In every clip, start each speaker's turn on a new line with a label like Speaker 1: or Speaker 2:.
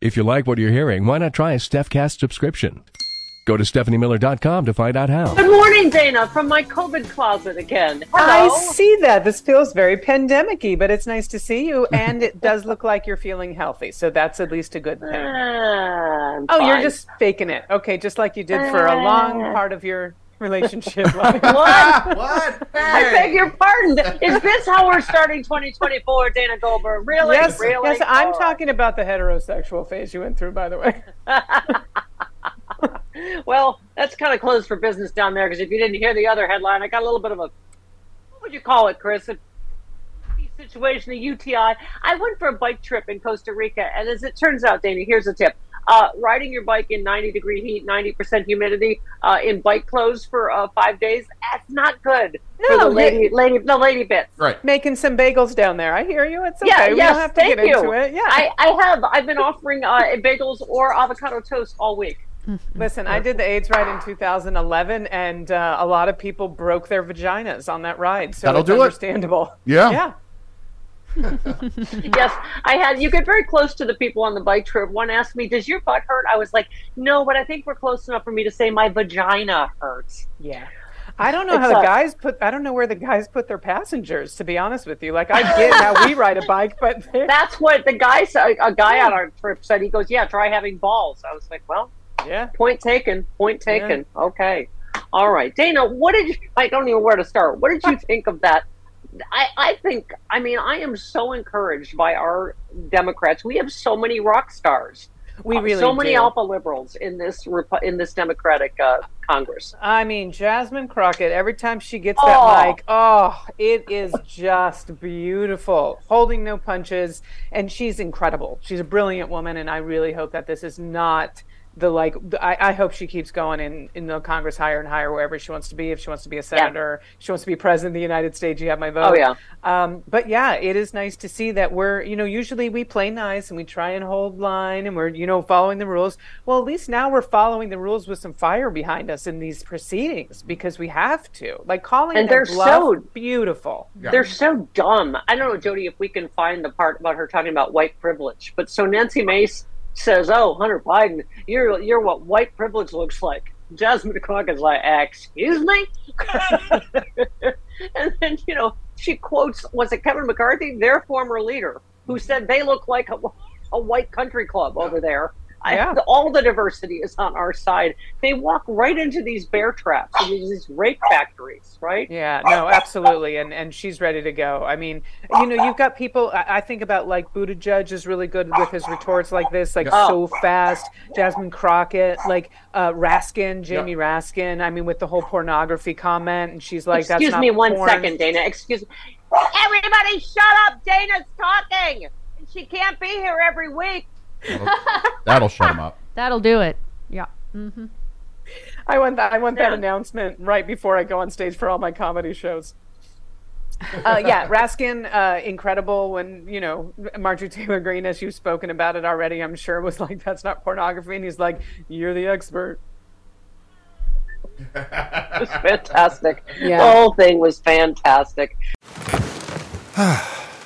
Speaker 1: If you like what you're hearing, why not try a StephCast subscription? Go to StephanieMiller.com to find out how.
Speaker 2: Good morning, Dana, from my COVID closet again.
Speaker 3: I see that. This feels very pandemic-y, but it's nice to see you, and it does look like you're feeling healthy, so that's at least a good thing.
Speaker 2: Ah, I'm
Speaker 3: Oh, you're just faking it. Okay, just like you did for a long part of your relationship.
Speaker 2: What?
Speaker 4: What?
Speaker 2: I beg your pardon. Is this how we're starting 2024, Dana Goldberg? Really?
Speaker 3: Yes,
Speaker 2: really?
Speaker 3: yes, I'm
Speaker 2: Oh.
Speaker 3: talking about the heterosexual phase you went through, by the way.
Speaker 2: Well, that's kind of closed for business down there because if you didn't hear the other headline, I got a little bit of a what would you call it, Chris? A situation, a UTI. I went for a bike trip in Costa Rica, and as it turns out, Dana, here's a tip: uh, riding your bike in 90 degree heat, 90 percent humidity, uh, in bike clothes for uh, five days. That's not good for the lady, lady, the lady bits.
Speaker 4: Right.
Speaker 3: Making some bagels down there. I hear you. It's okay.
Speaker 2: Yeah,
Speaker 3: we
Speaker 2: yes,
Speaker 3: don't have to
Speaker 2: thank
Speaker 3: get
Speaker 2: you.
Speaker 3: into it. Yeah.
Speaker 2: I, I have. I've been offering uh, bagels or avocado toast all week.
Speaker 3: Listen, I did the AIDS ride in 2011, and uh, a lot of people broke their vaginas on that ride. So
Speaker 4: That'll
Speaker 3: it's
Speaker 4: do it.
Speaker 3: understandable.
Speaker 4: Yeah.
Speaker 3: Yeah.
Speaker 2: Yes, I had. You get very close to the people on the bike trip. One asked me, "Does your butt hurt?" I was like, "No, but I think we're close enough for me to say my vagina hurts."
Speaker 3: Yeah. I don't know
Speaker 2: It's
Speaker 3: how the
Speaker 2: a-
Speaker 3: guys put. I don't know where the guys put their passengers. To be honest with you, like I get how we ride a bike, but
Speaker 2: That's what the guy said. A guy on our trip said. He goes, "Yeah, try having balls." I was like, "Well,
Speaker 3: yeah.
Speaker 2: point taken. Point taken. Okay, all right." Dana, what did you? I don't even know where to start. What did you think of that? I, I think. I mean, I am so encouraged by our Democrats. We have so many rock stars.
Speaker 3: We
Speaker 2: Uh,
Speaker 3: really
Speaker 2: so many
Speaker 3: do.
Speaker 2: alpha liberals in this in this Democratic uh, Congress.
Speaker 3: I mean, Jasmine Crockett. Every time she gets that
Speaker 2: Oh.
Speaker 3: mic, oh, it is just beautiful, holding no punches, and she's incredible. She's a brilliant woman, and I really hope that this is not the like. I, I hope she keeps going in in the Congress higher and higher wherever she wants to be. If she wants to be a senator, she wants to be president of the United States. You have my vote.
Speaker 2: Oh, yeah.
Speaker 3: Um, but yeah, it is nice to see that we're, you know, usually we play nice and we try and hold line and we're, you know, following the rules. Well, at least now we're following the rules with some fire behind us in these proceedings because we have to. Like calling
Speaker 2: And they're
Speaker 3: bluff,
Speaker 2: so-
Speaker 3: beautiful.
Speaker 4: Yeah.
Speaker 2: They're so dumb. I don't know, Jody, if we can find the part about her talking about white privilege. But so Nancy Mace says, "Oh, Hunter Biden, you're you're what white privilege looks like." Jasmine Crockett's like, "Excuse me," and then you know she quotes was it Kevin McCarthy, their former leader, who said they look like a, a white country club over there.
Speaker 3: Yeah.
Speaker 2: I, all the diversity is on our side. They walk right into these bear traps, and these rape factories, right?
Speaker 3: Yeah, no, absolutely, and and she's ready to go. I mean, you know, you've got people. I, I think about like Buttigieg is really good with his retorts like this, like
Speaker 2: Yeah.
Speaker 3: so fast. Jasmine Crockett, like uh, Raskin, Jamie Raskin. I mean, with the whole pornography comment, and she's like, "That's
Speaker 2: Excuse
Speaker 3: not
Speaker 2: me one
Speaker 3: porn.
Speaker 2: second, Dana. Excuse me. Everybody shut up. Dana's talking. She can't be here every week.
Speaker 4: That'll, that'll shut him up.
Speaker 5: That'll do it. Yeah. hmm
Speaker 3: I want that. I want that announcement right before I go on stage for all my comedy shows. uh, yeah, Raskin, uh, incredible. When you know Marjorie Taylor Greene, as you've spoken about it already, I'm sure was like, "That's not pornography," and he's like, "You're the expert."
Speaker 2: It was fantastic.
Speaker 3: Yeah.
Speaker 2: The whole thing was fantastic.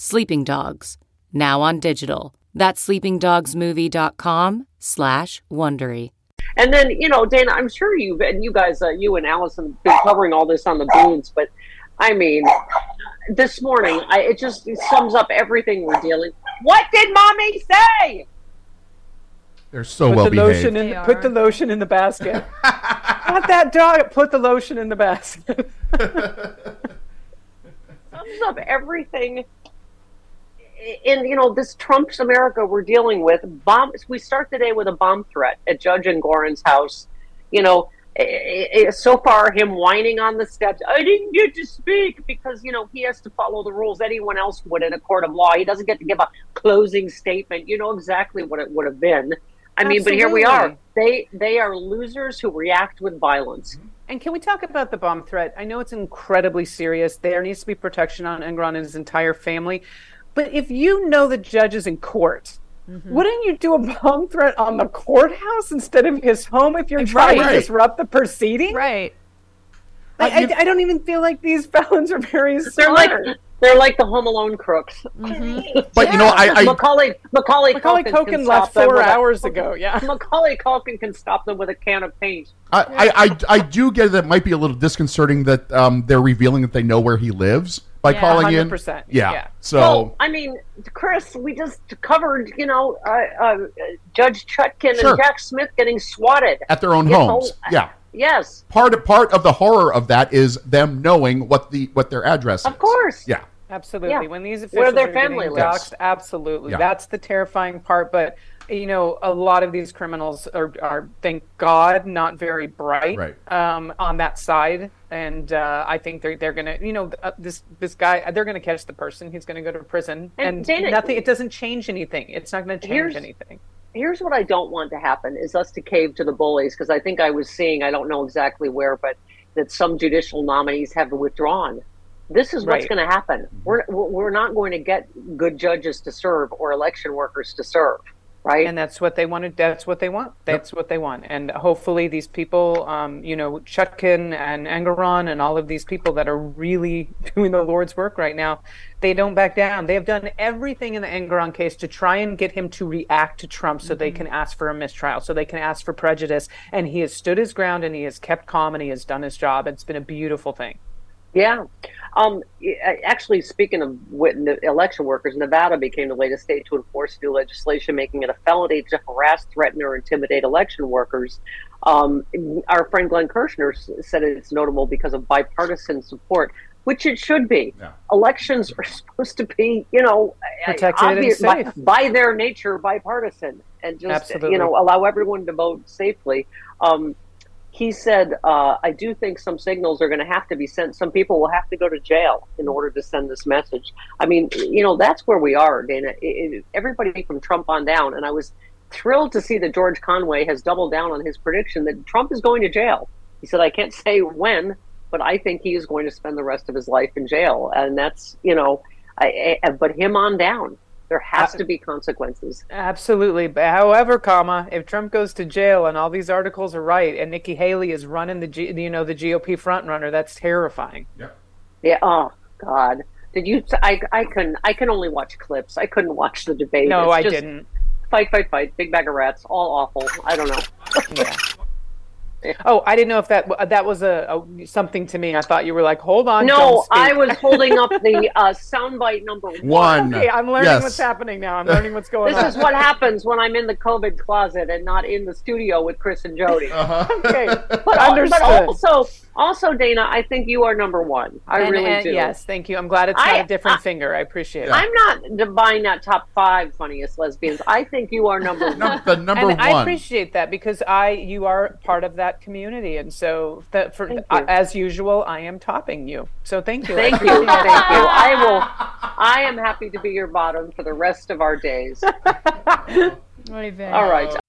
Speaker 6: Sleeping Dogs, now on digital. That's sleepingdogsmovie.com slash Wondery.
Speaker 2: And then, you know, Dana, I'm sure you've, and you guys, uh, you and Allison, have been covering all this on the Beans, but I mean, this morning, I, it just it sums up everything we're dealing. What did mommy say?
Speaker 4: They're so
Speaker 3: put
Speaker 4: well
Speaker 3: the lotion
Speaker 4: behaved.
Speaker 3: in. Put the lotion in the basket. Not that dog. Put the lotion in the basket.
Speaker 2: Sums up everything. In you know this Trump's America we're dealing with bomb. We start the day with a bomb threat at Judge Engoron's house. You know, eh, eh, so far him whining on the steps. I didn't get to speak because you know he has to follow the rules anyone else would in a court of law. He doesn't get to give a closing statement. You know exactly what it would have been. I mean, but here we are. They they are losers who react with violence.
Speaker 3: And can we talk about the bomb threat? I know it's incredibly serious. There needs to be protection on Engoron and his entire family. But if you know the judge is in court, wouldn't you do a bomb threat on the courthouse instead of his home if you're trying
Speaker 5: Right.
Speaker 3: to disrupt the proceeding?
Speaker 5: Right.
Speaker 3: I, I, I don't even feel like these felons are very
Speaker 2: They're
Speaker 3: smart.
Speaker 2: like they're like the Home Alone crooks.
Speaker 4: But you know, I, I
Speaker 2: Macaulay Macaulay,
Speaker 3: Macaulay
Speaker 2: Culkin,
Speaker 3: Culkin left four
Speaker 2: with a-
Speaker 3: hours ago, yeah.
Speaker 2: Macaulay Culkin can stop them with a can of paint.
Speaker 4: I, I, I, I do get that it might be a little disconcerting that um, they're revealing that they know where he lives by
Speaker 3: Yeah,
Speaker 4: calling in.
Speaker 3: 100%,
Speaker 4: Yeah.
Speaker 3: yeah.
Speaker 4: So
Speaker 2: Well, I mean, Chris, we just covered, you know, uh, uh, Judge Chutkan
Speaker 4: Sure.
Speaker 2: and Jack Smith getting swatted
Speaker 4: at their own
Speaker 2: You know,
Speaker 4: homes. Yeah.
Speaker 2: Yes,
Speaker 4: Part part of the horror of that is them knowing what the what their address is.
Speaker 2: of course.
Speaker 4: Yeah.
Speaker 3: Absolutely.
Speaker 2: Yeah.
Speaker 3: When these officials Where
Speaker 2: their
Speaker 3: are
Speaker 2: family
Speaker 3: getting
Speaker 2: lives.
Speaker 3: doxxed, absolutely.
Speaker 4: Yeah.
Speaker 3: That's the terrifying part. But you know, a lot of these criminals are, are thank God, not very bright
Speaker 4: Right.
Speaker 3: um, on that side. And uh, I think they're they're gonna, you know, uh, this this guy, they're gonna catch the person. He's gonna go to prison,
Speaker 2: And
Speaker 3: and,
Speaker 2: Dana-
Speaker 3: nothing. It doesn't change anything. It's not gonna change
Speaker 2: Here's-
Speaker 3: anything.
Speaker 2: Here's what I don't want to happen is us to cave to the bullies because I think I was seeing, I don't know exactly where, but that some judicial nominees have withdrawn. This is what's
Speaker 3: Right.
Speaker 2: going to happen. We're we're not going to get good judges to serve or election workers to serve, right?
Speaker 3: and that's what they wanted. That's what they want. That's what they want. And hopefully, these people, um, you know, Chutkan and Engoron and all of these people that are really doing the Lord's work right now, they don't back down. They have done everything in the Engoron case to try and get him to react to Trump, so they can ask for a mistrial, so they can ask for prejudice. And he has stood his ground, and he has kept calm, and he has done his job. It's been a beautiful thing.
Speaker 2: Yeah. Um, actually, speaking of the election workers, Nevada became the latest state to enforce new legislation making it a felony to harass, threaten, or intimidate election workers. Um, our friend Glenn Kirshner said it's notable because of bipartisan support, which it should be.
Speaker 4: Yeah.
Speaker 2: Elections are supposed to be, you know,
Speaker 3: Protected and
Speaker 2: obvious- by,
Speaker 3: safe.
Speaker 2: by their nature, bipartisan, and just
Speaker 3: Absolutely.
Speaker 2: you know allow everyone to vote safely. Um, he said, uh, I do think some signals are going to have to be sent. Some people will have to go to jail in order to send this message. I mean, you know, that's where we are, Dana. It, it, everybody from Trump on down. And I was thrilled to see that George Conway has doubled down on his prediction that Trump is going to jail. He said, I can't say when, but I think he is going to spend the rest of his life in jail. And that's, you know, I, I, but him on down. There has uh, to be consequences.
Speaker 3: Absolutely. But however, comma, if Trump goes to jail and all these articles are right, and Nikki Haley is running the G, you know the GOP frontrunner, that's terrifying.
Speaker 2: Yeah. Yeah. Oh God. Did you? I I couldn't. I can only watch clips. I couldn't watch the debate.
Speaker 3: No,
Speaker 2: It's
Speaker 3: I
Speaker 2: just
Speaker 3: didn't.
Speaker 2: Fight, fight, fight. Big bag of rats. All awful. I don't know.
Speaker 3: Yeah. Oh, I didn't know if that that was a, a something to me. I thought you were like, hold on.
Speaker 2: No. I was holding up the uh, soundbite number one.
Speaker 4: One.
Speaker 3: Okay, I'm learning
Speaker 4: Yes.
Speaker 3: what's happening now. I'm learning what's going
Speaker 2: This
Speaker 3: on.
Speaker 2: This is what happens when I'm in the COVID closet and not in the studio with Chris and Jody.
Speaker 4: Uh-huh.
Speaker 3: okay,
Speaker 2: But, but also, also, Dana, I think you are number one. I
Speaker 3: And-
Speaker 2: really
Speaker 3: and
Speaker 2: do.
Speaker 3: Yes, thank you. I'm glad it's not
Speaker 2: I-
Speaker 3: a different
Speaker 2: I-
Speaker 3: finger. I appreciate it.
Speaker 2: I'm not buying that top five funniest lesbians. I think you are number one.
Speaker 4: Num- the number
Speaker 3: and
Speaker 4: one.
Speaker 3: I appreciate that because I you are part of that community, and so that for uh, as usual, I am topping you. So thank you.
Speaker 2: Thank you,
Speaker 3: appreciate
Speaker 2: thank you. I will. I am happy to be your bottom for the rest of our days.
Speaker 5: Muy bien.
Speaker 2: All right.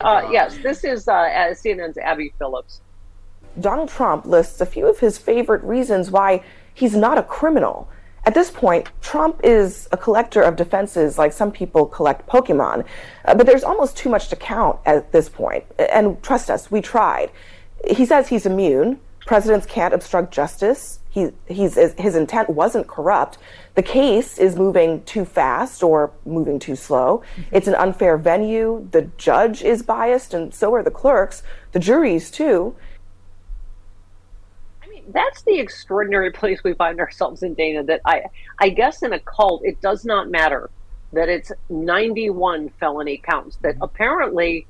Speaker 2: Uh, yes, this is uh, CNN's Abby Phillips.
Speaker 7: Donald Trump lists a few of his favorite reasons why he's not a criminal. At this point, Trump is a collector of defenses like some people collect Pokemon. Uh, but there's almost too much to count at this point. And trust us, we tried. He says he's immune. Presidents can't obstruct justice. He, he's, his intent wasn't corrupt. The case is moving too fast or moving too slow. Mm-hmm. It's an unfair venue. The judge is biased, and so are the clerks. The juries, too.
Speaker 2: I mean, that's the extraordinary place we find ourselves in, Dana. That I, I guess in a cult, it does not matter that it's 91 felony counts. That mm-hmm. apparently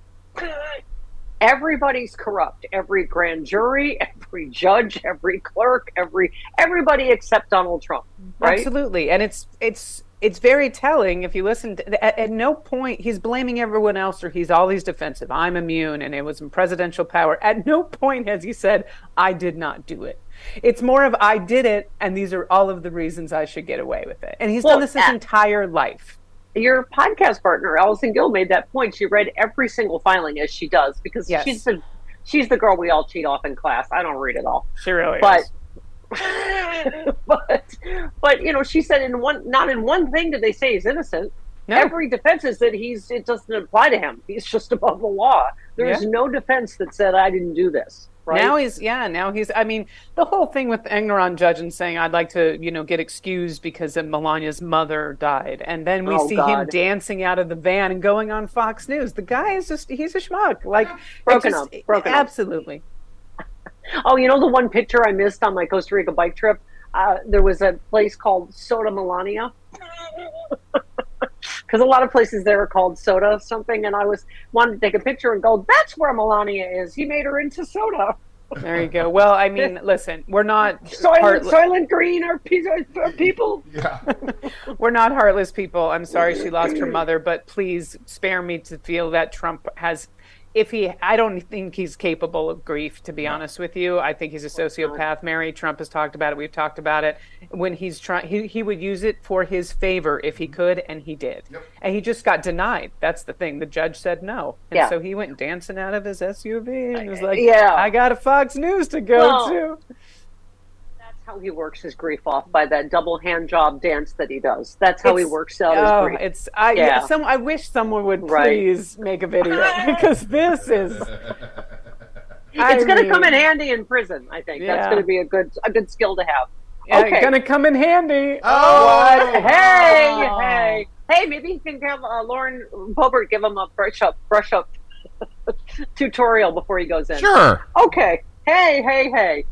Speaker 2: everybody's corrupt. Every grand jury, every judge, every clerk, every everybody except Donald Trump. Right?
Speaker 3: Absolutely, and it's it's it's very telling if you listen. To, at, at no point he's blaming everyone else or he's always defensive. I'm immune, and it was in presidential power. At no point has he said I did not do it. It's more of I did it, and these are all of the reasons I should get away with it. And he's
Speaker 2: Well,
Speaker 3: done this his entire life.
Speaker 2: Your podcast partner, Allison Gill, made that point. She read every single filing as she does because
Speaker 3: Yes.
Speaker 2: she's the she's the girl we all cheat off in class. I don't read it all.
Speaker 3: She really
Speaker 2: but
Speaker 3: is.
Speaker 2: but but you know she said in one not in one thing did they say he's innocent
Speaker 3: No.
Speaker 2: every defense is that he's it doesn't apply to him he's just above the law there's
Speaker 3: Yeah.
Speaker 2: no defense that said i didn't do this right
Speaker 3: Now he's yeah. Now he's. I mean, the whole thing with Engoron judge and saying I'd like to, you know, get excused because Melania's mother died, and then we
Speaker 2: Oh,
Speaker 3: see him dancing out of the van and going on Fox News. The guy is just—he's a schmuck. Like
Speaker 2: Broken
Speaker 3: just-
Speaker 2: up, broken up.
Speaker 3: absolutely.
Speaker 2: oh you know the one picture i missed on my costa rica bike trip uh, there was a place called soda melania because a lot of places there are called soda something and i was wanted to take a picture and go that's where melania is he made her into soda
Speaker 3: There you go. Well, I mean, listen, we're not
Speaker 2: Soylent,
Speaker 3: heartless.
Speaker 2: Soylent Green are, pe- are people.
Speaker 3: We're not heartless people. I'm sorry she lost her mother, but please spare me to feel that Trump has. If he, I don't think he's capable of grief. To be honest with you, I think he's a sociopath. Mary Trump has talked about it. We've talked about it. When he's trying, he he would use it for his favor if he could, and he did. And he just got denied. That's the thing. The judge said no, and
Speaker 2: Yeah.
Speaker 3: so he went dancing out of his SUV and was like,
Speaker 2: Yeah.
Speaker 3: I got a Fox News to go
Speaker 2: Well,
Speaker 3: to."
Speaker 2: That's how he works his grief off by that double hand job dance that he does. That's how he works out
Speaker 3: oh,
Speaker 2: his grief.
Speaker 3: It's I
Speaker 2: Yeah.
Speaker 3: some I wish someone would
Speaker 2: Right.
Speaker 3: please make a video because this is
Speaker 2: it's going to come in handy in prison. I think that's going to be a good a good skill to have.
Speaker 3: yeah,
Speaker 2: okay.
Speaker 3: gonna come in handy.
Speaker 2: Oh, hey,
Speaker 3: Oh.
Speaker 2: hey, hey! Maybe you can have uh, Lauren Boebert give him a brush up, brush up tutorial before he goes in.
Speaker 4: Sure.
Speaker 2: Okay. Hey, hey, hey.